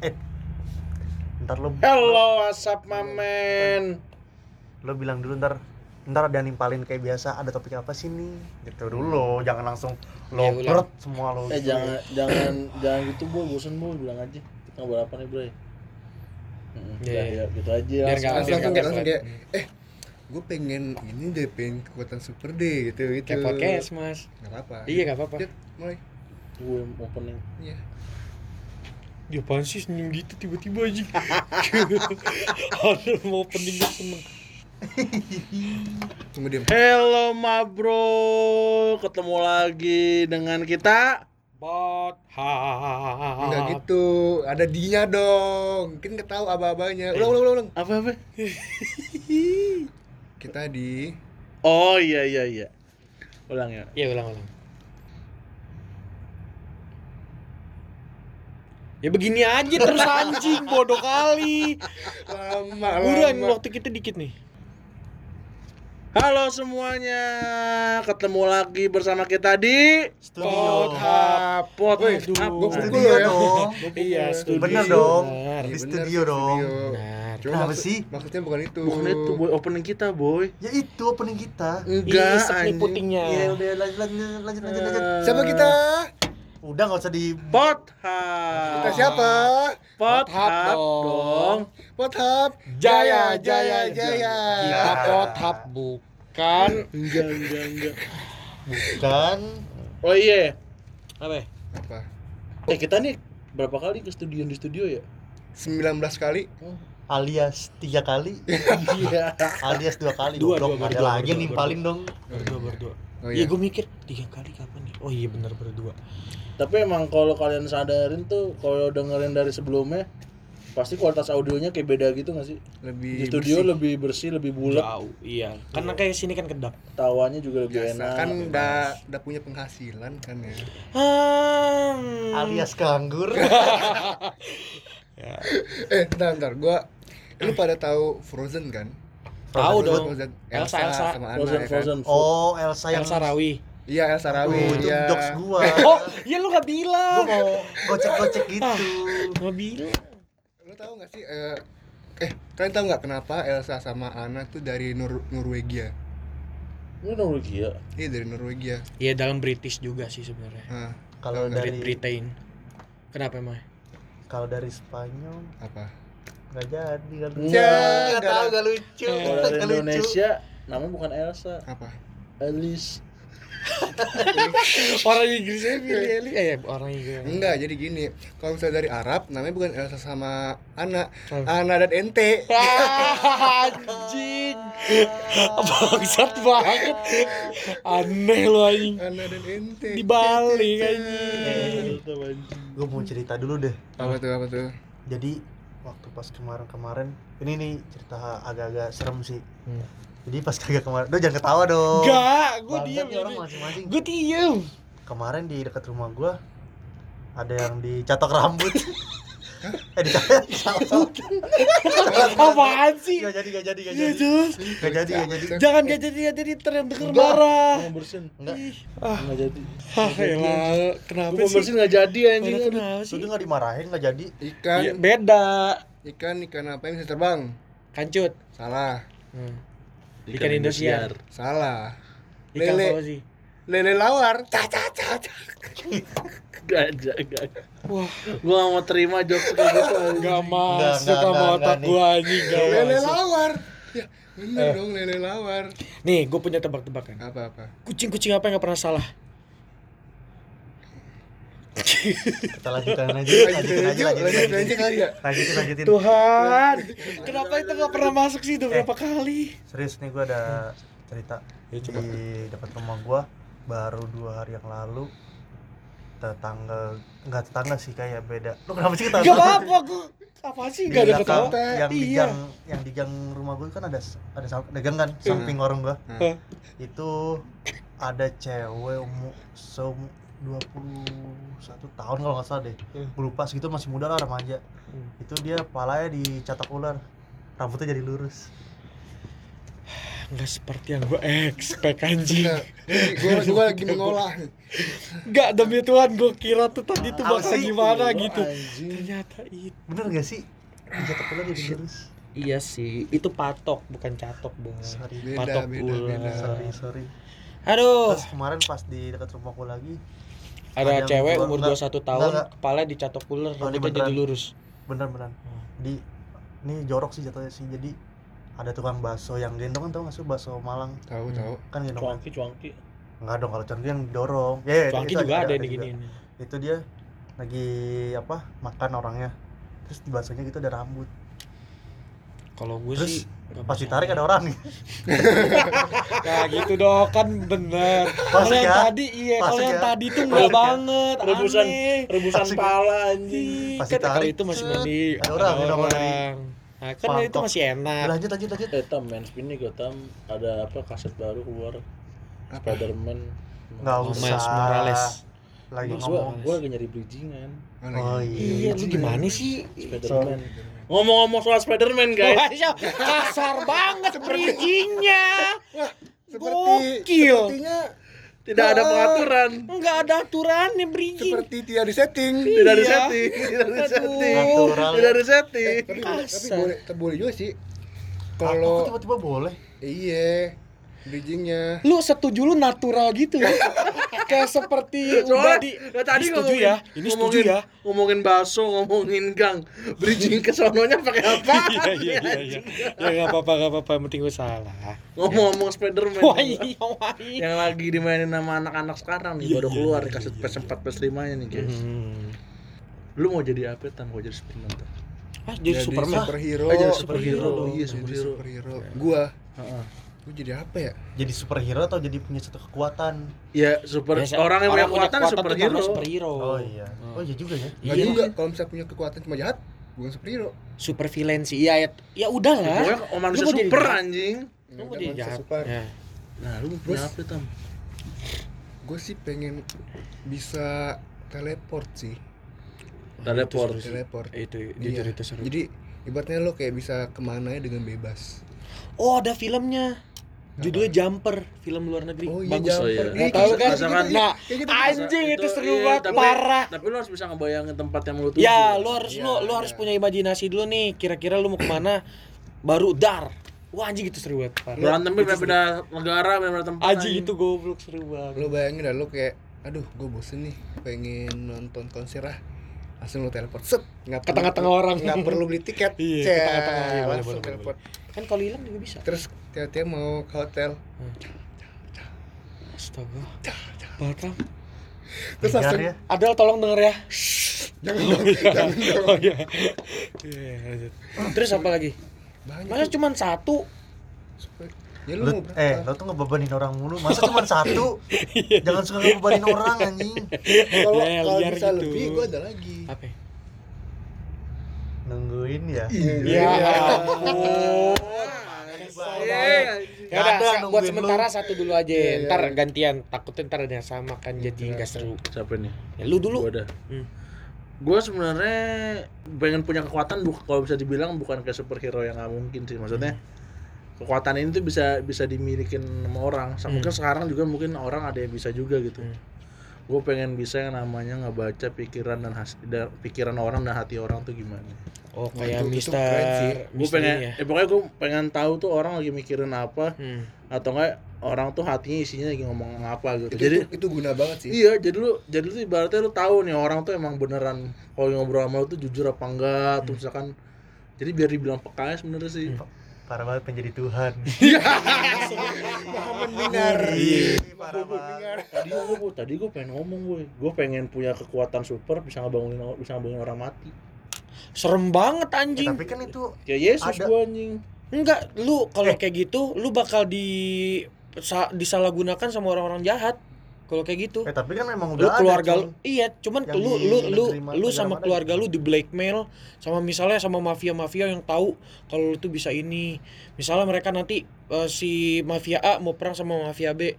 eh ntar lo Hello, WhatsApp mamen. lo bilang dulu ntar ntar ada yang nimpalin kayak biasa ada topik apa sih nih gitu dulu jangan langsung lo Iya, berat semua lo Eh jangan jangan jangan gitu boy, bosan boy bilang aja. Kita ngobrol apa nih, Bro? Heeh, Iya, ya, iya. ya, gitu aja. Biar langsung. langsung langsung kayak langsung kayak Hmm. eh gue pengen ini deh pengen kekuatan super deh gitu gitu Kayak podcast, Mas. nggak apa Iya, nggak apa-apa. Yuk, mulai gue opening. iya Dia apaan sih senyum gitu tiba-tiba aja. Ada mau pentingnya seneng. tunggu diam Hello ma bro, ketemu lagi dengan kita. Bot ha. nggak gitu ada dia dong mungkin nggak tahu aba-abanya ulang ulang ulang, ulang Apa apa? kita di Oh iya iya iya. Ulang ya. Iya, ulang-ulang. Ya begini aja terus anjing bodoh kali. lama Buruan lama waktu kita dikit nih. Halo semuanya, ketemu lagi bersama kita di studio Pothap. Pot. Woi, Aduh. gua studio pukul ya. dong Iya, studio. bener dong Bener. di Iya, studio dong Benar. Cuma Kenapa maksud- sih? maksudnya bukan itu Bukan itu boy, opening kita boy. ya itu opening kita Enggak nih anjing. putingnya. ya udah lanjut lanjut lanjut lanjut siapa kita udah nggak usah di Pothap. kita siapa Pothap Pothap dong. Pothap Jaya, jaya jaya, jaya Kita pothap bukan Enggak enggak enggak. bukan Oh iya. apa? apa Eh kita nih berapa kali ke studio di studio ya? 19 kali alias tiga kali Iya. alias dua kali Dua, goblok. dua, ada berdua, lagi yang nimpalin dong Berdua berdua. Oh Iya, iya gue mikir tiga kali kapan nih? Oh iya benar berdua. Tapi emang kalau kalian sadarin tuh kalau dengerin dari sebelumnya pasti kualitas audionya kayak beda gitu gak sih? lebih Di studio bersih. lebih bersih, lebih bulat, Jauh, iya. Karena kayak sini kan kedap. tawanya juga lebih biasa enak. kan udah udah punya penghasilan kan ya Hmm. alias nganggur eh bentar bentar gua lu pada tahu Frozen kan Tahu dong. Frozen. Elsa, Elsa, Elsa. sama Anna Frozen, ya kan? frozen. oh Elsa yang Elsa Rawi. iya Elsa Rawi Oh, itu iya. jokes gua Oh, iya lu gak gua bilang. mau gocek-gocek gitu Gak bilang. lu tahu nggak sih eh, eh kalian tahu nggak kenapa Elsa sama Anna tuh dari Nor Norwegia Ini Norwegia. iya dari Norwegia Iya dalam British juga sih sebenarnya. nah kalau dari Britain. Kenapa emang? kalau dari Spanyol apa nggak jadi kan Ya, nggak tahu nggak lucu. Kalau Indonesia namanya bukan Elsa, apa? Alice. orang Inggrisnya pilih Eli. Eh, orang Inggris. enggak jadi gini. Kalau misalnya dari Arab namanya bukan Elsa sama Anna Oh. Anna dan Ente. Anjing. Bangsat banget. Aneh lu anjing. Anna dan Ente. Dibalik Eh, anjing. gue mau cerita dulu deh. Apa tuh apa tuh? Jadi waktu pas kemarin-kemarin ini nih cerita agak-agak serem sih Hmm. jadi pas kagak kemarin Duh, jangan ketawa dong Enggak, gue diem. orang masing-masing Gue diem. kemarin di dekat rumah gua ada yang dicatok rambut eh dicatok Apaan sih? gak jadi gak jadi gak Iya jadi gak jadi gak jadi Jangan gak jadi gak jadi ntar yang denger Enggak. marah. Mau bersin. enggak Ah, jadi. ah elah, kenapa sih? bersin nggak jadi anjing. Kenapa sih? nggak dimarahin nggak jadi ikan Iya, beda. ikan ikan apa yang bisa terbang Kancut. salah Hmm. Ikan Indosiar. salah Ikan Lele. apa sih? Lele lawar ca ca ca ca Gajah, gajah. Wah, Gue gak mau terima jokes kayak gitu. gak masuk enggak, sama enggak, otak gua anjing gak lele lawar ya bener Eh. dong lele lawar Nih, gue punya tebak-tebakan. apa apa Kucing-kucing apa yang gak pernah salah? kita lanjutkan aja lanjutin lanjutin aja aja lanjutin lanjutin aja lanjutin kali ya lanjutin lanjutin Tuhan, kenapa itu gak pernah masuk sih? Udah berapa kali? serius nih gua ada cerita Ya, coba. di dekat rumah gua baru dua hari yang lalu tetangga nggak tetangga sih kayak beda. Lu kenapa sih ketawa? Gak apa-apa, gue apa sih Di gak ada ketawa? yang di Iya. gang yang di gang rumah gue kan ada ada sam- ada gang kan samping warung gua. Nah, itu ada cewek umur seum 21 tahun kalau nggak salah deh. Hmm. gue lupa segitu masih muda lah remaja. Hmm. itu dia palanya dicatak ular rambutnya jadi lurus nggak seperti yang gue expect anjing. Gue gue lagi mengolah. Nggak demi Tuhan gue kira tuh tadi tuh bakal gimana gitu. Anjing. ternyata itu bener gak sih? Jatuh pula jadi lurus iya sih itu patok bukan catok bang sorry Beda, patok beda, beda. sorry sorry. Aduh. Terus kemarin pas di dekat rumahku lagi ada, cewek gua- umur enggak, 21 tahun enggak. kepala dicatok ular Oh, rambutnya jadi lurus. Bener bener di ini jorok sih jatuhnya sih jadi ada tukang bakso yang gendong kan tau gak sih bakso Malang Tahu tahu. kan gendong Cuangki, cuangki. Enggak dong kalau contoh yang dorong ya ya, Cuangki itu juga ada yang juga. diginiin itu dia lagi apa makan orangnya terus di baksonya gitu ada rambut kalau gue terus sih pas ditarik ada orang Nah gitu dong kan bener Kalau yang ya? tadi iya Kalau yang ya? tadi tuh enggak ya? banget Rebusan, Aneh rebusan pala anjing. Pas kan kalau itu masih mandi ada orang, ada orang. Nah kan Pangkok. itu masih enak. Lanjut lanjut lanjut. Eh Tam, main spin nih gue Tam Ada apa kaset baru keluar? Spiderman. Nggak Oh, usah. Miles Morales. Lagi Gue ngomong. gue lagi nyari bridgingan. Oh, oh lagi. Iya lu gimana sih? Spiderman. Ngomong-ngomong soal Spiderman guys. Iya, kasar banget bridgingnya. Seperti Gokil. sepertinya Tidak ada pengaturan Enggak ada aturannya bridging seperti tidak disetting. Tidak Iya. setting Tidak ada Aduh. setting Natural. Tidak ada setting Eh, tapi, boleh- tapi boleh, tapi boleh juga sih. kalau Kalau tiba-tiba boleh iya bridgingnya. Lu setuju lu natural gitu ya Kayak seperti udah Soalnya di nah, tadi Ini setuju ngomongin, ya Ini setuju ngomongin, ya. Ngomongin bakso, ngomongin gang. Bridging ke sononya pakai apa? Iya iya iya iya. Ya gak apa-apa gak apa-apa. Yang penting gue salah. Ngomong-ngomong Spiderman Wah iya wah iya. Yang lagi dimainin sama anak-anak sekarang nih Iya, Baru keluar iya, PS4, PS5 nya nih guys. Hmm. Lu mau jadi apa Tan? Mau jadi Superman Tan? Ah, jadi Superman. superhero. Ah, jadi superhero. superhero Iya Jadi superhero. Superhero gua. Heeh. Gua jadi apa ya? Jadi superhero atau jadi punya satu kekuatan? Ya super Biasa, orang yang punya punya kekuatan superhero. superhero. Oh iya. Oh. Iya juga ya. Nggak Iya. juga kalau misalnya punya kekuatan cuma jahat bukan superhero. Super villain sih. Iya ya, ya udah lah. Pokoknya oh, manusia Lu super anjing. Lu mau jadi jahat super. ya. Nah lu mau punya apa Tam? gue sih pengen bisa teleport sih. Teleport. Itu teleport. Itu Iya. jujur itu seru. Jadi ibaratnya lo kayak bisa ke mana ya dengan bebas. Oh ada filmnya judulnya Jumper film luar negeri. Oh iya bagus. Oh, iya. Nggak Ih, tahu kan? gitu, Rasakan. kayak gitu, Nah, kayak gitu. anjing itu, seru iya, banget tapi- parah. Tapi lu harus bisa ngebayangin tempat yang lu tuju. Ya lu harus Iya, lu lu harus iya. punya imajinasi dulu nih. Kira-kira lu mau ke mana? Baru dar. Wah anjing itu seru banget parah. Berantem beda-beda negara, beda-beda tempat anjing itu goblok seru banget. Lo bayangin dah lo kayak aduh gue bosen nih pengen nonton konser ah. Langsung lo teleport set nggak Ke tengah-tengah orang. nggak perlu beli tiket Iya, ke Cek, tengah-tengah, iya, boleh, langsung boleh, teleport kan kalau hilang juga bisa. Terus tiba-tiba mau ke hotel. Astaga. Batam terus langsung ya. Adel tolong denger ya. Jangan dong jangan dong. Oh iya. Iya, terus apa lagi? Banyak. Masa cuma satu? Ya lu, lu, eh lo tuh ngebebanin orang mulu. Masa cuma satu? Iya. jangan suka ngebebanin orang anjing. Kalau Ya, kalau bisa gitu. lebih gue ada lagi. Apa? Nungguin ya Ya ampun. Iya, Ya Nggak udah, ada sa- buat nungguin sementara satu dulu aja. Iya, iya, Ntar iya. gantian. Takutnya ntar ada yang sama kan jadi nggak seru. Siapa nih? Ya, lu dulu. Gua dah. Hmm. Gue sebenarnya pengen punya kekuatan bu kalau bisa dibilang bukan kayak superhero yang nggak mungkin sih maksudnya kekuatan ini tuh bisa bisa dimilikin sama orang. Sa- Mungkin sekarang juga mungkin orang ada yang bisa juga gitu. Hmm. Gue pengen bisa yang namanya ngebaca pikiran dan has- da- pikiran orang dan hati orang tuh gimana. Oh, Wah, kayak itu Mister. Gue pengen, ya. eh, pokoknya gue pengen tahu tuh orang lagi mikirin apa Hmm. atau enggak orang tuh hatinya isinya lagi ngomong apa gitu. itu, Jadi itu, itu guna banget sih Iya, jadi lu jadi lu tuh ibaratnya lu tahu nih orang tuh emang beneran kalau ngobrol sama lu tuh jujur apa enggak, tuh misalkan jadi biar dibilang peka ya sebenarnya sih. parah banget menjadi Tuhan maha mendengar Iya, maha parah banget. mendengar Tadi gue tadi gue pengen ngomong gue, gue pengen punya kekuatan super bisa ngebangunin bisa ngebangunin orang mati. Serem banget anjing. tapi kan itu Kayak Yesus Ada. gue anjing. Enggak, lu kalau Eh. kayak gitu lu bakal di sa- disalahgunakan sama orang-orang jahat. Kalau kayak gitu. eh tapi kan emang lu udah ada keluarga cuy. lu iya cuman lu lu lu lu sama keluarga gitu. lu di blackmail sama misalnya sama mafia-mafia yang tahu kalau lu tuh bisa ini misalnya mereka nanti eh, si mafia A mau perang sama mafia B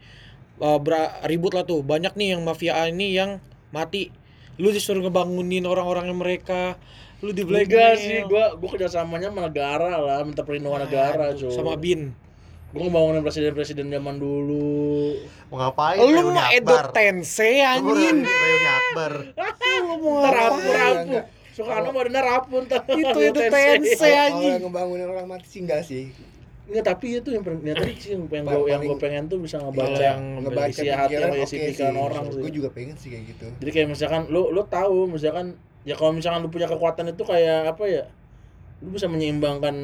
eh, bera- ribut lah tuh banyak nih yang mafia A ini yang mati lu disuruh ngebangunin orang-orangnya mereka lu di blackmail Enggak sih, gue gue kerjasamanya sama negara lah, minta perlindungan negara cuy. sama bin Gue ngebangunin presiden-presiden zaman dulu. Mau ngapain? Lu mau Edo. Tensei Lu mau anjing. reuni reuni Akbar. Lu mau rapu-rapu. Soekarno mau dengar rapu ntar. Itu Edo Tensei Kalau anjing. yang ngebangunin orang mati sih enggak sih. Enggak, tapi itu yang pengen tadi sih yang pengen Paling- gue yang gue pengen tuh bisa Kalau ngebaca yang Ngebaca isi hati sama isi sih. pikiran orang sih. Gue juga pengen sih kayak gitu. Jadi kayak misalkan lu lu tahu misalkan ya kalau misalkan lu punya kekuatan itu kayak apa ya? Lu bisa menyeimbangkan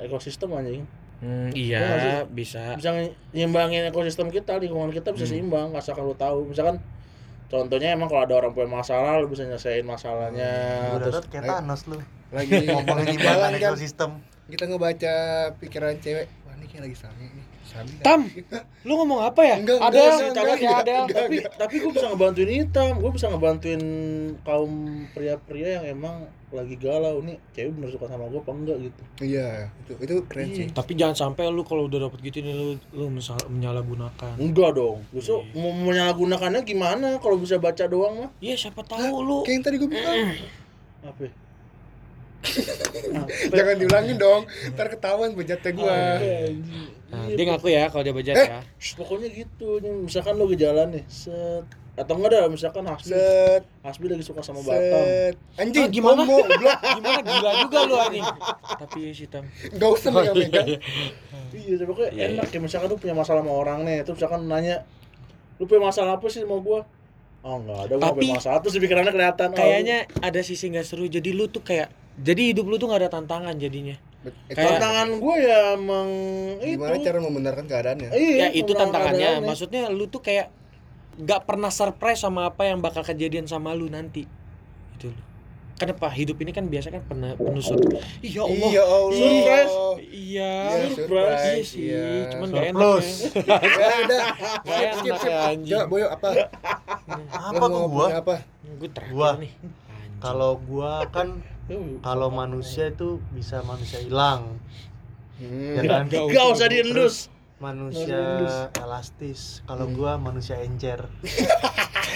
ekosistem anjing. Hmm, Iya iya, bisa. Bisa nyimbangin ekosistem kita, lingkungan kita bisa seimbang asalkan lu tahu. Misalkan contohnya emang kalau ada orang punya masalah lu bisa nyelesain masalahnya Udah terus kayak Thanos lu. Lagi Ngomongin jalan kan. ekosistem. Kita ngebaca pikiran cewek. Wah, ini kayak lagi sange nih. Tam, lu ngomong apa ya? Enggak, ada enggak, yang enggak, ada enggak, ada. enggak. tapi tapi gue bisa ngebantuin hitam gue bisa ngebantuin kaum pria-pria yang emang lagi galau nih cewek bener suka sama gue apa enggak gitu Iya, itu itu keren Iya. sih. Tapi jangan sampai lu kalau udah dapet gitu nih lu lu misal- menyalahgunakan. enggak dong justru mau menyalahgunakannya gimana kalau bisa baca doang mah Iya, siapa tahu lu. Kayak yang tadi gue bilang. apa ya? Jangan diulangin dong. Ntar ketahuan bejatnya gua. Nah, Iya, dia ngaku ya kalau dia bejat Eh. ya. Shh, pokoknya gitu misalkan lo ke jalan nih set atau enggak ada misalkan Hasbi Set, Hasbi lagi suka sama Batam set. Anjing, Ah, gimana? goblok. Gimana gila juga lu anjing. Tapi si Tam. Enggak usah megang-megang. iya tapi kayak Iya, enak ya misalkan lu punya masalah sama orang nih terus misalkan nanya lu punya masalah apa sih sama gua oh enggak ada gua Tapi- punya masalah terus pikirannya kelihatan oh, Kayaknya ada sisi nggak seru. Jadi lu tuh kayak jadi hidup lu tuh nggak ada tantangan jadinya. Kayak- tantangan gue ya emang itu gimana cara membenarkan keadaannya? iya, ya itu tantangannya. keadaannya. Maksudnya lu tuh kayak nggak pernah surprise sama apa yang bakal kejadian sama lu nanti. Itu lu. Kenapa hidup ini kan biasa kan pernah penuh surprise. Iya Allah. Iya Allah. Surprise. Iya. Iya, Iya surprise. sih, Iya. cuman gak enak Surplus. ya. Ya udah. Gak Skip, skip, skip. ya anjing. Ya, Boyo apa? Apa tuh gua? apa? Gue terakhir Gua. nih. Kalau gua kan kalau manusia itu bisa manusia hilang. Hmm. Ya kan? Gak usah diendus Manusia elastis. Kalau gua manusia encer.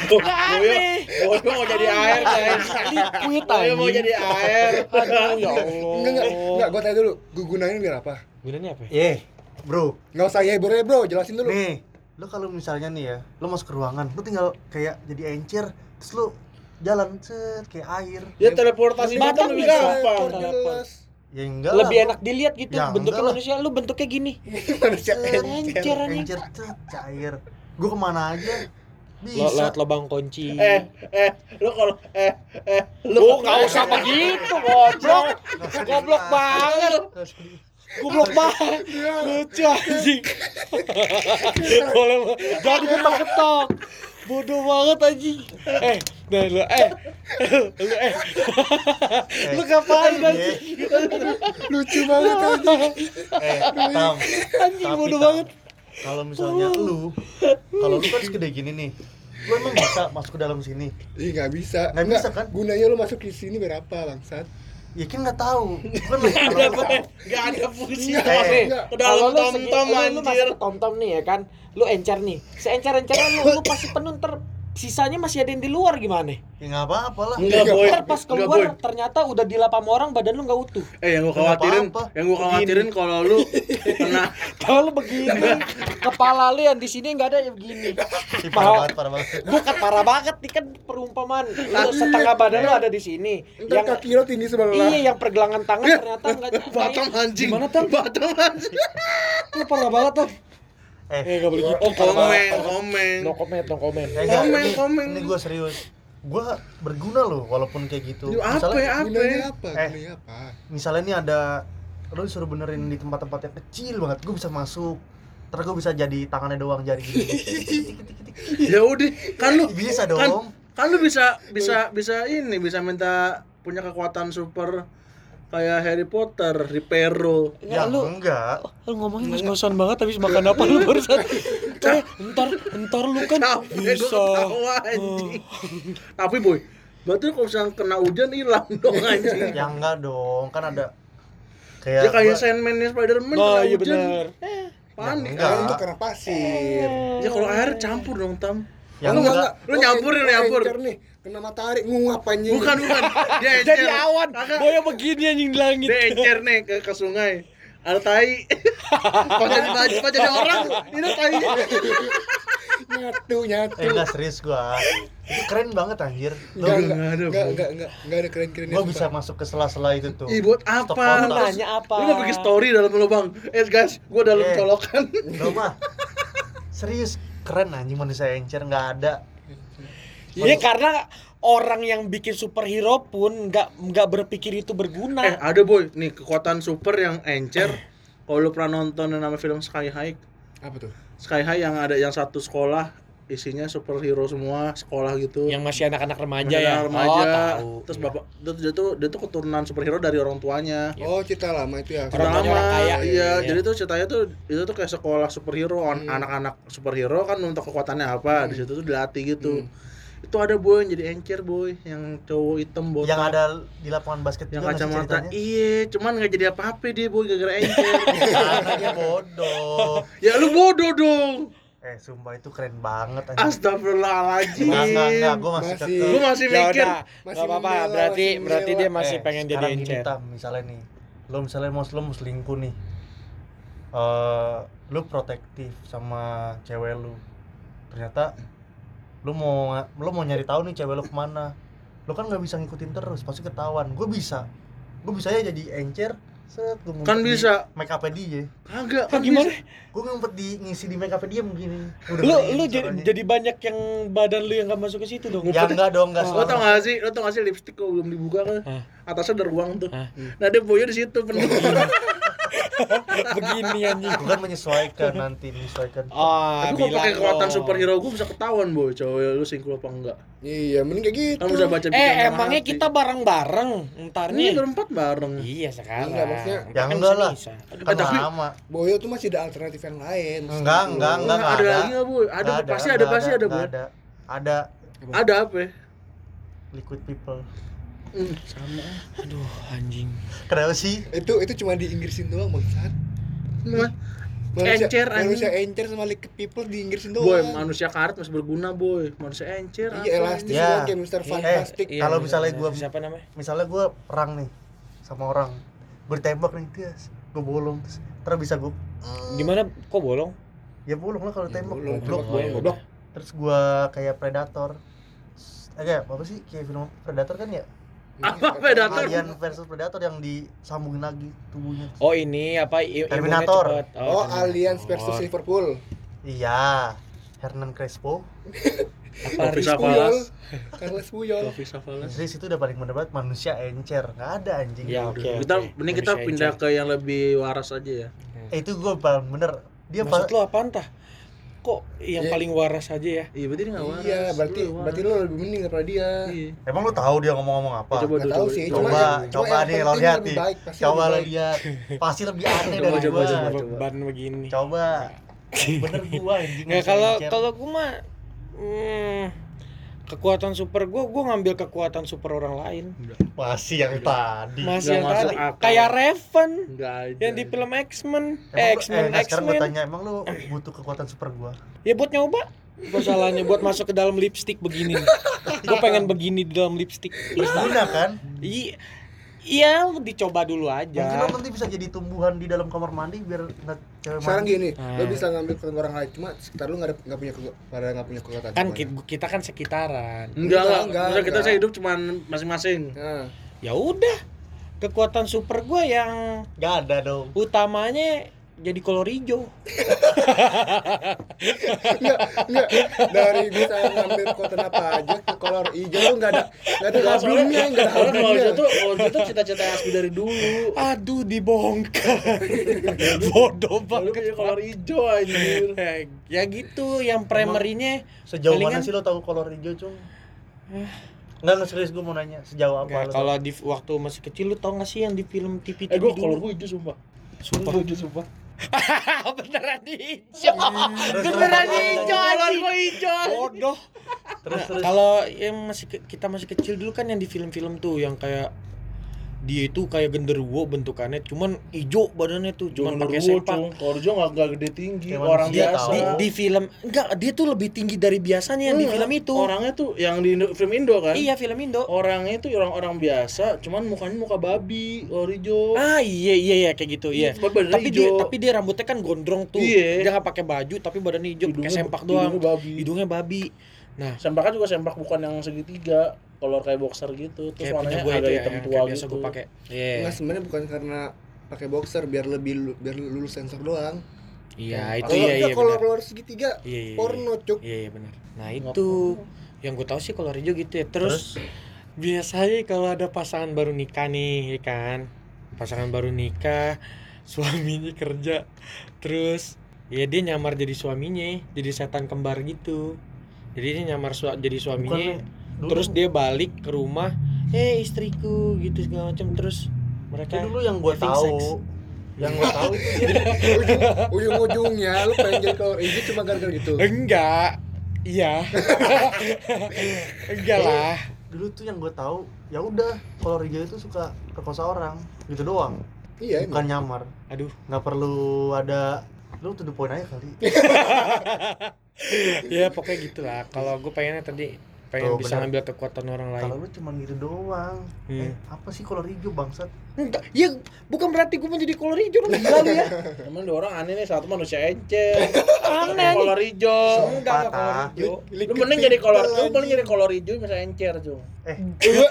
Boyo Boyo mau jadi air guys Liquid Boyo mau jadi air Aduh ya Allah. Enggak, enggak. Enggak, gua tanya dulu. Gua gunain biar apa? Gunanya apa? ya? Eh, bro. Enggak usah ya, bro, bro. Jelasin dulu. Nih, lu kalau misalnya nih ya, lu masuk ke ruangan, lu tinggal kayak jadi encer, terus lu jalan set kayak air. Ya teleportasi kita lebih bisa. gampang. Ya enggak lah, Lebih gua- enak dilihat gitu Ya, bentuknya manusia lu bentuknya gini. Manusia Encer encer cair. Gua ke mana aja Lo, bisa. lewat lubang kunci. Eh eh Lu kalau Eh eh Lu nggak usah begitu, goblok. Goblok banget. Goblok banget. Lucu anjing. Boleh Bang. jangan diketok-ketok. Bodoh banget anjing. Eh, nah lu eh. Lu eh. Lu ngapain Iya. anjing? lucu banget anjing. Eh, Tam. Anjing Tapi, bodoh Tam, banget. Kalau misalnya lu, kalau lu kan segede gini nih, lu emang bisa masuk ke dalam sini. Ih, enggak bisa. Nggak bisa, kan? Gunanya lu masuk di sini berapa, bangsat? Ya kan nggak tahu. Kan lu Gak ada fungsi Enggak, Mas. eh. Ke dalam Kalau lu masuk anjir ke tom-tom nih ya kan. Lu encer nih. Seencer-encernya lu, lu pasti penuh ntar sisanya masih ada yang di luar gimana? ya nggak apa-apa lah. Enggak boy Ntar pas Enggak, keluar Boy. ternyata udah dilapam orang badan lu nggak utuh. Eh yang gua khawatirin apa-apa. Yang gua khawatirin kalau lu Kena Kalau lu begini, kepala lu yang di sini nggak ada yang begini. Ih, parah banget, parah banget. Bukan parah banget nih kan perumpamaan. Lu setengah badan lu ada di sini. Ntar Yang kaki lu tinggi sebelah. iya yang pergelangan tangan ternyata nggak Batam anjing Gimana tuh? Batam anjing Lu parah banget tuh. Eh, Eh nggak boleh gitu. Oh komen Komen No comment, no comment. Eh, enggak, Komen, ini, komen. Ini gue serius. Gue berguna loh, walaupun kayak gitu. Lu apa ya apa Gunanya ya apa? Eh. Apa? Misalnya nih ada, lo disuruh benerin di tempat-tempat yang kecil banget, gue bisa masuk. Terus gue bisa jadi tangannya doang jari gini. Ya udah Kan lu bisa kan, dong. kan lu bisa bisa bisa ini bisa minta punya kekuatan super kayak Harry Potter, Ripero. Ya, lu enggak. lu ngomongin ngos-ngosan banget habis makan apa lu barusan? Eh, entar entar lu kan Capek bisa. ketawa anjing. Tapi boy, berarti kalau misalnya kena hujan hilang dong anjing. Ya enggak dong, kan ada Ya kayak kayak gua- Sandman-nya Spider-Man Oh kena iya hujan. benar. Panik. Enggak. Kan itu karena pasir. Ya kalau air campur dong, Tam. Ya Lu enggak. Lu nyampurin, lu nyampur. nih, kena matahari nguap anjing. Bukan, bukan. Dia encer. Jadi awan. Boya begini anjing di langit. Dia encer nih ke, ke sungai. ada tai pas jadi baju pas jadi orang ini tai nyatu nyatu Eh enggak serius gua. Itu keren banget anjir. Lo Enggak, Nggak enggak, ada, enggak, enggak, enggak, enggak ada keren-keren gua bisa masuk ke sela-sela itu tuh. Ih buat apa? Lu Nanya apa? Lu mau bikin story dalam lubang. Eh guys, gua dalam Eh. colokan. Lo mah serius keren anjing manusia encer nggak ada. Iya karena orang yang bikin superhero pun nggak nggak berpikir itu berguna. Eh, ada boy. Nih kekuatan super yang encer. Kalau lu pernah nonton yang nama film Sky High, apa tuh Sky High yang ada yang satu sekolah isinya superhero semua sekolah gitu. yang masih anak-anak remaja Masih ya. anak remaja. Oh, tahu. Terus Iya. bapak dia, dia tuh dia tuh keturunan superhero dari orang tuanya. oh cerita lama itu ya tuanya lama, orang kaya. iya. Iya. Jadi tuh ceritanya tuh itu tuh kayak sekolah superhero, Hmm. anak-anak superhero kan untuk kekuatannya apa, di situ tuh dilatih gitu. Hmm. Itu ada boy yang jadi encer boy, yang cowok hitam botak. Yang ada di lapangan basket yang kacamata iya cuman nggak jadi apa-apa dia boy gara-gara encer Karena dia bodoh. ya lu bodoh dong Eh sumpah itu keren banget anjing. astagfirullahaladzim Enggak enggak enggak gua masih Masih. keke. masih Ya mikir udah, Masih nggak apa-apa. Berarti masih berarti dia masih Eh, pengen jadi sekarang gini, encer. Tam, misalnya nih lo misalnya mau lo mau selingkuh nih eh lu protektif sama cewek lu ternyata lu mau lu mau nyari tahu nih cewek lu ke mana lu kan nggak bisa ngikutin terus pasti ketahuan gue bisa gue bisa ya jadi encer ngumpet Kan di bisa. make up dia. Kagak Ah, kan gimana? gue ngumpet di ngisi di make up dia begini Udah Lu lu jadi, caranya. jadi banyak yang badan lu yang gak masuk ke situ dong. ya enggak dong enggak lo tau gak sih lo tau gak sih lipstick kok belum dibuka kan? Atasnya ada ruang tuh. Nah dia boynya di situ penuh. Begini anjing. Gua kan menyesuaikan nanti menyesuaikan. Ah, tapi kalau pakai kekuatan superhero gue bisa ketahuan boy cowok lu selingkuh apa enggak iya mending kayak gitu. Kan bisa baca Eh, emangnya hati. kita bareng-bareng ntar ini nih. berempat bareng. Iya sekarang. Enggak, maksudnya- Ntar Ya kan enggak lah. kan tapi- lama. Boyo tuh masih ada alternatif yang lain. Enggak enggak enggak Enggak, enggak ada. ada lagi nggak, boy ada pasti ada pasti ada boy ada. Ada. Ada apa ya? liquid people. Hmm, sama. Aduh, anjing. kenapa sih? Itu itu cuma di Inggrisin doang bangsat. Cuma manusia, Encer, anjing. manusia encer sama liquid people di Inggrisin boy doang manusia karet masih berguna boy manusia encer iya apa elastis Ya. kayak Mr. Eh, Fantastic Iya, kalau iya, misalnya iya. gua siapa namanya? misalnya gue perang nih sama orang gue ditembak nih terus gue bolong terus terus bisa gue Gimana kok bolong? ya bolong lah kalau Ya, tembak bolong, goblok ya udah. terus gue kayak predator eh kayak apa sih kayak film predator kan ya Apa Predator? alien versus predator yang disambungin lagi tubuhnya Oh, ini apa Terminator. cepet. oh Terminator. Alliance versus Liverpool iya Hernan Crespo Apa Rizky? Safalas Carles Puyol Jadi itu udah paling mendebat manusia encer nggak ada anjing Ya, oke. kita mending kita Manusia pindah encer. ke yang lebih waras aja ya eh, itu gue paling bener dia Maksud lu apaan tah? Kok yang Iya. paling waras aja ya? iya berarti dia nggak waras. iya berarti Lu berarti lo lebih mending daripada dia. Iya. Emang lu tahu dia ngomong-ngomong apa? Coba dulu tahu coba sih, coba coba coba, nih lo lihat nih. coba lo lihat. Pasti lebih aneh Coba, dari coba, gua. coba. Beban begini. coba. Bener gua anjing Nggak kalau kalau gua mah hmm, kekuatan super gua gua ngambil kekuatan super orang lain. masih yang tadi Masih yang masuk tadi akal. kayak Raven yang di film X-Men. Emang Eh, lu- X-Men, nggak, sekarang gue X-Men. tanya emang lu butuh kekuatan super gua Ya buat nyoba. Apa salahnya buat masuk ke dalam lipstick begini. Gue pengen begini di dalam lipstick. berguna kan Iya, iya dicoba dulu mungkin lo aja. nanti bisa jadi tumbuhan di dalam kamar mandi biar nggak cewek sekarang mandi gini Ah. lo bisa ngambil kekuatan orang lain cuma sekitar lo nggak ada nggak punya pada nggak punya kekuatan Kan kita, kita kan sekitaran. enggak Enggak, lah enggak, Maksudnya kita enggak. saya hidup cuman masing-masing nah Ya udah. Kekuatan super gue yang nggak ada dong utamanya jadi kolor hijau. Enggak, enggak. Dari bisa ngambil kekuatan apa aja ke kolor hijau lu enggak ada enggak ada Enggak, albumnya, enggak ada soalnya kalau albumnya. itu kalau itu cita-cita Asbi dari dulu Aduh dibongkar. Bodoh banget. punya kolor hijau anjir Eh, ya gitu yang primary-nya sejauh mana sih lo tahu kolor hijau cung nggak nggak serius gue mau nanya sejauh apa Nggak, kalau di waktu masih kecil lu tau gak sih yang di film TV eh TV gua kolor hijau sumpah Sumpah. Hijau sumpah Beneran hijau. Terus, Beneran terus, hijau anjing. gua hijau Bodoh. terus Nah, terus Kalau yang masih kita masih kecil dulu kan yang di film-film tuh yang kayak dia itu kayak genderuwo bentukannya cuman hijau badannya tuh cuman Jangan pakai Cung. Kalau dia nggak nggak gede tinggi, Kayak orang manusia biasa. di, di film enggak dia tuh lebih tinggi dari biasanya yang di film itu Orangnya tuh yang di Indo- film Indo kan? iya film Indo Orangnya itu orang-orang biasa, cuman mukanya muka babi, orijo. ah iya iya iya kayak gitu iya Iya, tapi dia hijau. tapi dia rambutnya kan gondrong tuh Iya. dia nggak pakai baju tapi badannya hijau pakai sempak doang hidungnya babi. hidungnya babi nah Sempaknya juga sempak bukan yang segitiga, kolor kayak boxer gitu. Terus kayak warnanya gue agak ya hitam tua kayak biasa gitu. gue pakai iya Enggak sebenarnya bukan karena pakai boxer biar lebih biar lulus sensor doang. iya itu iya iya kalau keluar segitiga Iya, iya, porno cuk. Iya iya benar. Nah Nggak itu yang gue tahu sih kalau hijau gitu ya. Terus, biasanya kalau ada pasangan baru nikah nih, ya kan? Pasangan baru nikah, suaminya kerja, terus ya dia nyamar jadi suaminya, jadi setan kembar gitu. Jadi dia nyamar sua- jadi suaminya, dulu- terus dia balik ke rumah, eh istriku gitu segala macam. Terus mereka Kayak dulu yang gue tahu. sex. yang gue tahu itu dia. Ujung, ujung-ujungnya lu pengen jadi kolor hijau cuma gara-gara gitu. enggak. Iya. Enggak lah. Dulu tuh yang gue tahu ya udah kalau hijau itu suka perkosa orang gitu doang. Iya, bukan emang. nyamar. Aduh. Nggak perlu ada lu tuh the aja kali. Ya pokoknya gitulah. Kalau gue pengennya tadi pengen Tuh, bisa bener. ngambil kekuatan orang lain. Kalau lu cuma gitu doang. Hmm. eh, apa sih kolor hijau bangsat? Enggak ya bukan berarti gue menjadi kolor hijau lu gila lu ya. Emang ada orang aneh nih satu manusia encer. Aneh, kolor hijau. enggak enggak kolor hijau. Lu mending jadi kolor, lu mending jadi kolor hijau misalnya encer, Cung. eh.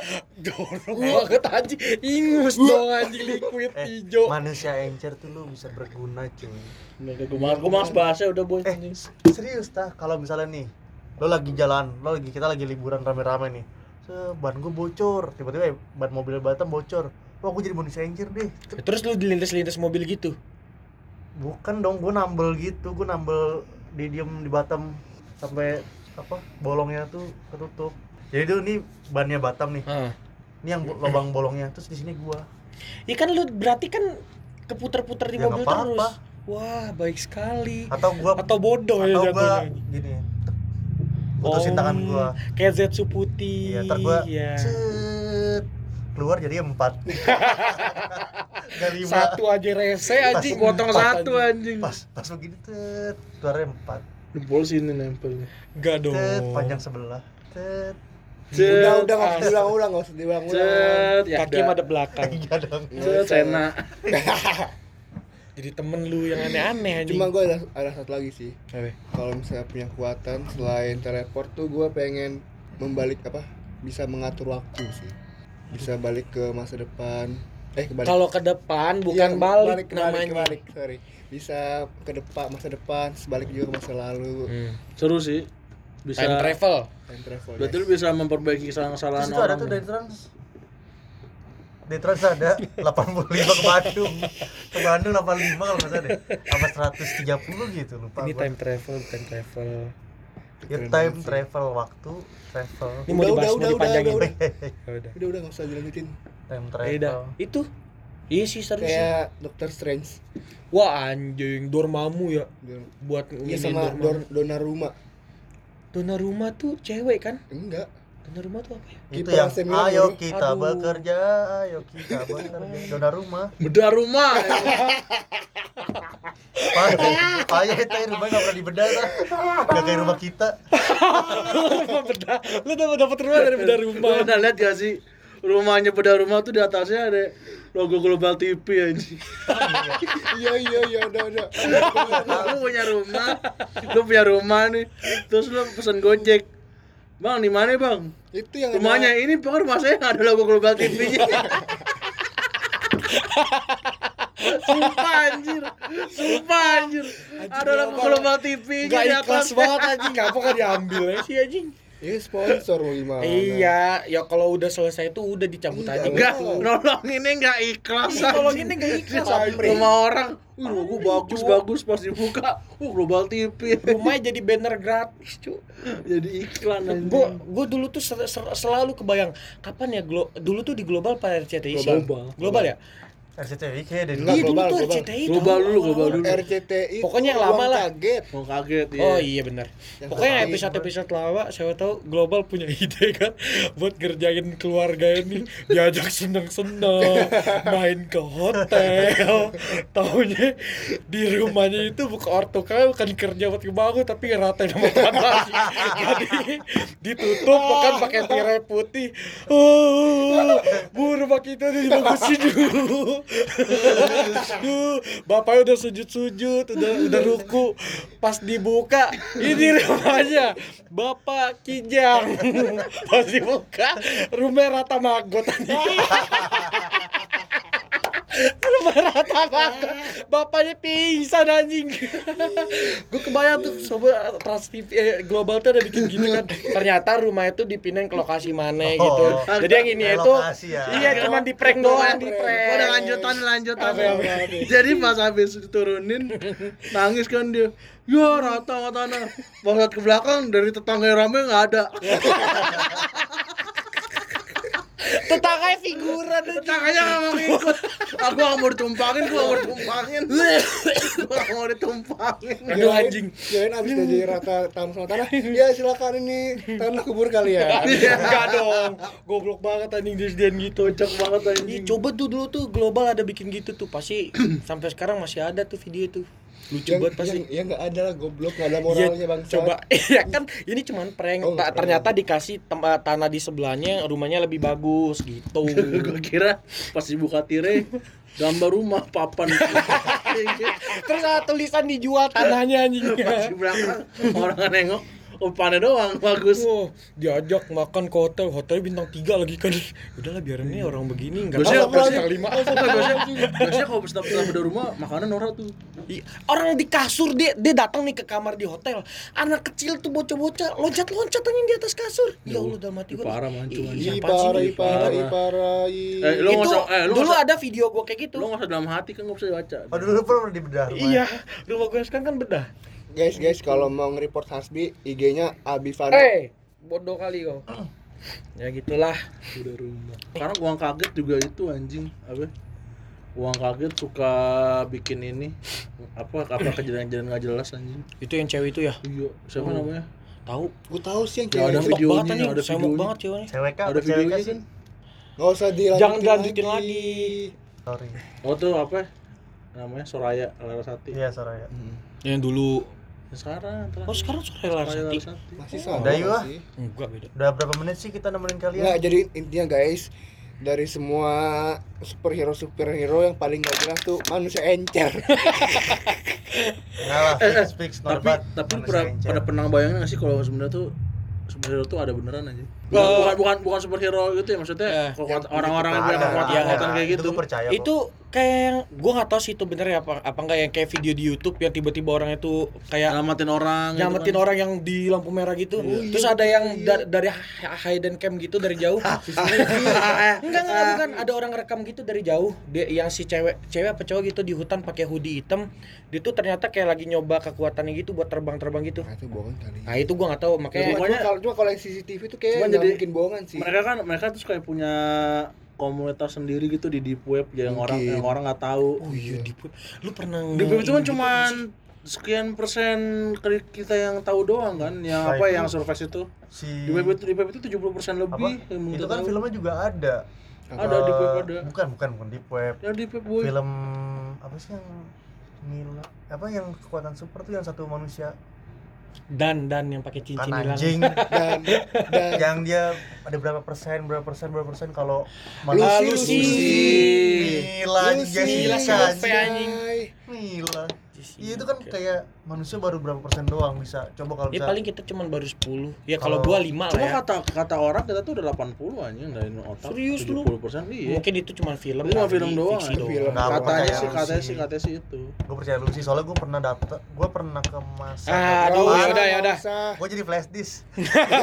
Dorong banget anjing. Ingus dong anjing liquid eh hijau. manusia encer tuh lu bisa berguna cuy. Udah gue gue malas bahasa udah boy. eh serius tah. Kalau misalnya nih lo lagi jalan lo lagi kita lagi liburan rame-rame nih. Se ban gue bocor. Tiba-tiba eh, ban mobil Batam bocor. Wah gue jadi manusia encer deh. Terus lu dilintas-lintas mobil gitu? Bukan dong gue nambel gitu. Gue nambel di diem di Batam. Sampai apa bolongnya tuh ketutup. Jadi tuh ini bannya Batam nih. Ah ini yang lubang bolongnya. Terus di sini gua. Ya kan lu berarti kan keputar-putar di Ya, mobil nggak terus. apa-apa. wah baik sekali. Atau gua atau bodoh ya atau gua jatuhnya. gini putusin tangan gua. Kayak Zetsu putih. Iya ntar gua ya. cet. Keluar jadi empat. Lima. Satu aja rese anjing. Potong satu anjing. pas pas begini cet. Keluarnya empat. Jempol sini nempel. Enggak dong. cet panjang sebelah. Cet. Udah, udah nggak usah diulang-ulang, nggak usah diulang-ulang. cet, ya Kaki ada belakang. iya dong Cet, Sena. Jadi temen lu yang aneh-aneh anjing. Cuma gue ada, ada satu lagi sih. Kalau misalnya punya kekuatan selain teleport tuh gue pengen membalik apa? Bisa mengatur waktu sih. Bisa balik ke masa depan. Eh kebalik. Kalau ke depan bukan Iya, balik, kebalik, namanya. kebalik, sorry. Bisa ke depan masa depan, sebalik juga ke masa lalu. Hmm. Seru sih. Bisa. Time travel. Time travel. Berarti lu yes. bisa memperbaiki kesalahan-kesalahan terus itu ada orang. tuh dari trans di trans ada 85 ke Bandung ke Bandung 85 kalau nggak salah deh apa 130 gitu lupa Ini gua. time travel, time travel. ya time travel waktu travel Ini mau Udah, dibahas, udah, mau udah, dipanjangin. udah, Ya udah. Udah udah nggak usah dilanjutin. time Ya travel Itu. Iya sih serius. sih. Kayak Doctor Strange. Wah anjing, Dormammu ya buat Iya sama Dormammu. Dor Donnarumma. Donnarumma tuh cewek kan? Enggak. Donnarumma tuh apa ya? itu Kiper yang ayo bro. kita Aduh. bekerja ayo kita bekerja dona rumah Bedah rumah. payah payah itu rumah nggak pernah dibedah lah nggak kayak rumah kita rumah bedah. Lu dapat dapat rumah dari bedah Lu rumah. pernah lihat gak sih? Rumahnya bedah rumah tuh di atasnya ada logo Global TV anjing. Iya iya iya udah udah. lu punya rumah, lu punya rumah nih, terus lu pesen Gojek. Bang, di mana bang? Itu yang Rumahnya ini pokoknya rumah saya nggak ada logo Global TV-nya. Sumpah anjir, sumpah anjir. Ada logo Global TV-nya Gak ikhlas banget anjing, ngapa kan diambil ya sih anjing? Ya sponsor mau gimana? Iya, ya kalau udah selesai itu udah dicabut aja. Enggak, nolong ini enggak ikhlas. Iya, nolong ini nggak ikhlas. Rumah orang, wih logo bagus bagus pas dibuka, uh Global TV. Rumahnya jadi banner gratis, cu. Jadi iklan anjing. Gue gue dulu tuh ser- ser- selalu kebayang kapan ya glo dulu tuh di global pada RCTI sih. Global. Global ya. RCTI kayak dari Enggak, Iya dulu global, global. RCTI Global dulu, global dulu. RCTI Pokoknya yang lama lah. kaget Mau kaget ya. Oh iya benar. Yang Pokoknya episode-episode lama saya tahu global punya ide kan buat ngerjain keluarga ini diajak seneng-seneng main ke hotel. Taunya di rumahnya itu buka orto kan bukan kerja buat kebangun tapi ngeratain sama tanah. Jadi ditutup kan pakai tirai putih. Oh, bu rumah kita dibagusin dulu. Bapaknya udah sujud-sujud, udah udah ruku. Pas dibuka, ini rumahnya Bapak Kijang. Pas dibuka, rumah rata maggot anjing. rumah rata maggot. Bapaknya pingsan anjing. Gue kebayang tuh coba Trans TV eh, Global tuh ada bikin gini kan. Ternyata rumah itu dipindahin ke lokasi mana Oh, gitu. Jadi yang ini itu ya. iya cuma di prank doang, di prank. Udah lanjutan lanjutan. Jadi pas habis diturunin nangis kan dia. Ya rata tanah. Pas lihat ke belakang dari tetangga yang rame nggak ada. Tetangganya figuran. Tetangganya nggak mau ikut. Aku nggak mau ditumpangin, gua nggak mau ditumpangin. Gua nggak mau ditumpangin. Aduh anjing. Kirain abis dari rata tanah sama tanah Ya silakan ini tanah kubur kalian Enggak dong. Goblok banget anjing disediain gitu. Kocak banget anjing. coba tuh dulu tuh global ada bikin gitu tuh pasti sampai sekarang masih ada tuh video tuh. Lucu yang, banget pasti. yang, yang gak ada lah goblok gak ada Iya, moralnya bang coba ya kan ini cuman prank Oh, Ta- prank. ternyata dikasih tempat tanah di sebelahnya rumahnya lebih bagus gitu Gua kira pas dibuka tirai gambar rumah papan. terus ada tulisan dijual tanahnya anjing orang nengok umpannya doang bagus. Wah, diajak makan ke hotel, hotelnya bintang 3 lagi kan. Udahlah biarin nih orang begini enggak Biasanya- tahu bintang 5. biasanya, kalau setiap setiap ada rumah makanan norak tuh. Iya, Orang di kasur dia dia datang nih ke kamar di hotel. Anak kecil tuh bocah-bocah loncat-loncat anjing di atas kasur. Ya Allah dalam hati gua. Parah, mancung, Ipara ipara Parah. ipara Eh, lu nggak itu usah- eh, lu dulu nggak ada video gua kayak gitu. Lo nggak usah dalam hati kan nggak usah baca. Oh dulu pernah di bedah rumah. Iya, rumah gue sekarang kan bedah. Guys guys kalau mau nge-report Hasbi IG-nya Abifano Eh, bodoh kali kau. ya gitulah. Udah rumah. Sekarang uang kaget juga itu anjing apa? Uang kaget suka bikin ini apa apa kejadian-kejadian nggak jelas anjing. Itu yang cewek itu ya? Iya, siapa Oh. namanya? Tahu. Gue tahu sih yang Ya, ada cewek Semok videonya, banget ada semok videonya. banget ceweknya. Cewek? Ada videonya kah kan? Nggak usah dilanjutin Jangan dilanjutin lagi. Sorry. Oh tuh apa? Namanya Soraya Larasati. Iya Soraya. Hmm. Yang dulu. Ya, sekarang terakhir. Oh, sekarang Larasati. Larasati. Masih sama Udah, yuk, ah. sih Enggak beda. Udah berapa menit sih kita nemenin kalian? Nggak jadi intinya guys dari semua superhero superhero yang paling gak jelas tuh manusia encer lah, Eh, eh, not tapi bad. tapi pernah pada pernah bayangin nggak sih kalau sebenarnya tuh superhero tuh ada beneran aja bukan Oh. bukan bukan, bukan superhero gitu ya maksudnya Eh, kekuatan- orang-orang yang punya ada. kayak gitu Itu gue percaya. Itu kayak yang gua nggak tahu sih itu bener ya apa apa enggak yang kayak video di YouTube yang tiba-tiba orang itu kayak nyelamatin orang gitu nyamatin kan. orang yang di lampu merah gitu. Iya. Terus ada yang da- dari hi- hidden cam gitu dari jauh. enggak, enggak, enggak, bukan. Ada orang rekam gitu dari jauh. Dia yang si cewek, cewek apa cowok gitu di hutan pakai hoodie hitam. Dia tuh ternyata kayak lagi nyoba kekuatannya gitu buat terbang-terbang gitu. nah itu bohong kali Nah, itu gua nggak tahu makanya pokoknya- cuma kalau cuma kalau yang CCTV tuh kayak jadi- mungkin bohongan sih mereka kan mereka tuh kayak punya komunitas sendiri gitu di deep web yang orang Mungkin. yang orang nggak tahu Oh iya, di lu pernah deep web itu kan cuman sekian persen kita yang tahu doang kan yang Nah, apa itu- yang surface itu si di web itu di web itu 70 persen apa? lebih yang Itu kita kan tahu. filmnya juga ada. Ada di web ada. Bukan, bukan, bukan di web. ya di web boy Film apa sih yang Nila apa yang kekuatan super tuh yang satu manusia dan dan yang pakai kan cincin hilang. anjing dan dan yang dia ada berapa persen berapa persen berapa persen kalau Lucy, Lucy. Mila Lucy. Sampai anjing. anjing. Mila Iya itu kan kayak manusia baru berapa persen doang bisa coba kalau Ya bisa paling kita cuman baru 10. Ya kalau Kalau- gua 5 Cuma lah ya. kata kata orang kita tuh udah 80 anjing dari otak. Serius lu? 70 persen iya. Mungkin itu cuma film. Cuma film doang. fiksi anjing. Film. Nggak, Katanya sih, lu katanya sih. sih, katanya sih itu. gue percaya lu sih soalnya gue pernah dapet gue pernah ke masa Ah, aduh, usah, yaudah. nggak usah. gue jadi flash disk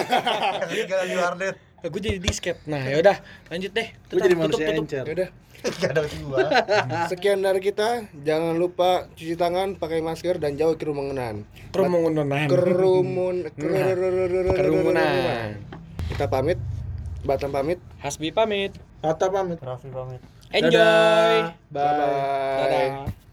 yang tinggal di warnet Gue jadi disket. Nah, ya udah, lanjut deh. Gue jadi tutup, manusia tutup. encer. Yaudah, gak ada gua sekian dari kita. Jangan lupa cuci tangan, pakai masker dan jauh kerumunan. Kerumunan. Kerumun Kerumunan. Kita pamit. Batam pamit. Hasbi pamit. Kata pamit. Raffi pamit Enjoy. Dadah. Bye. Dadah.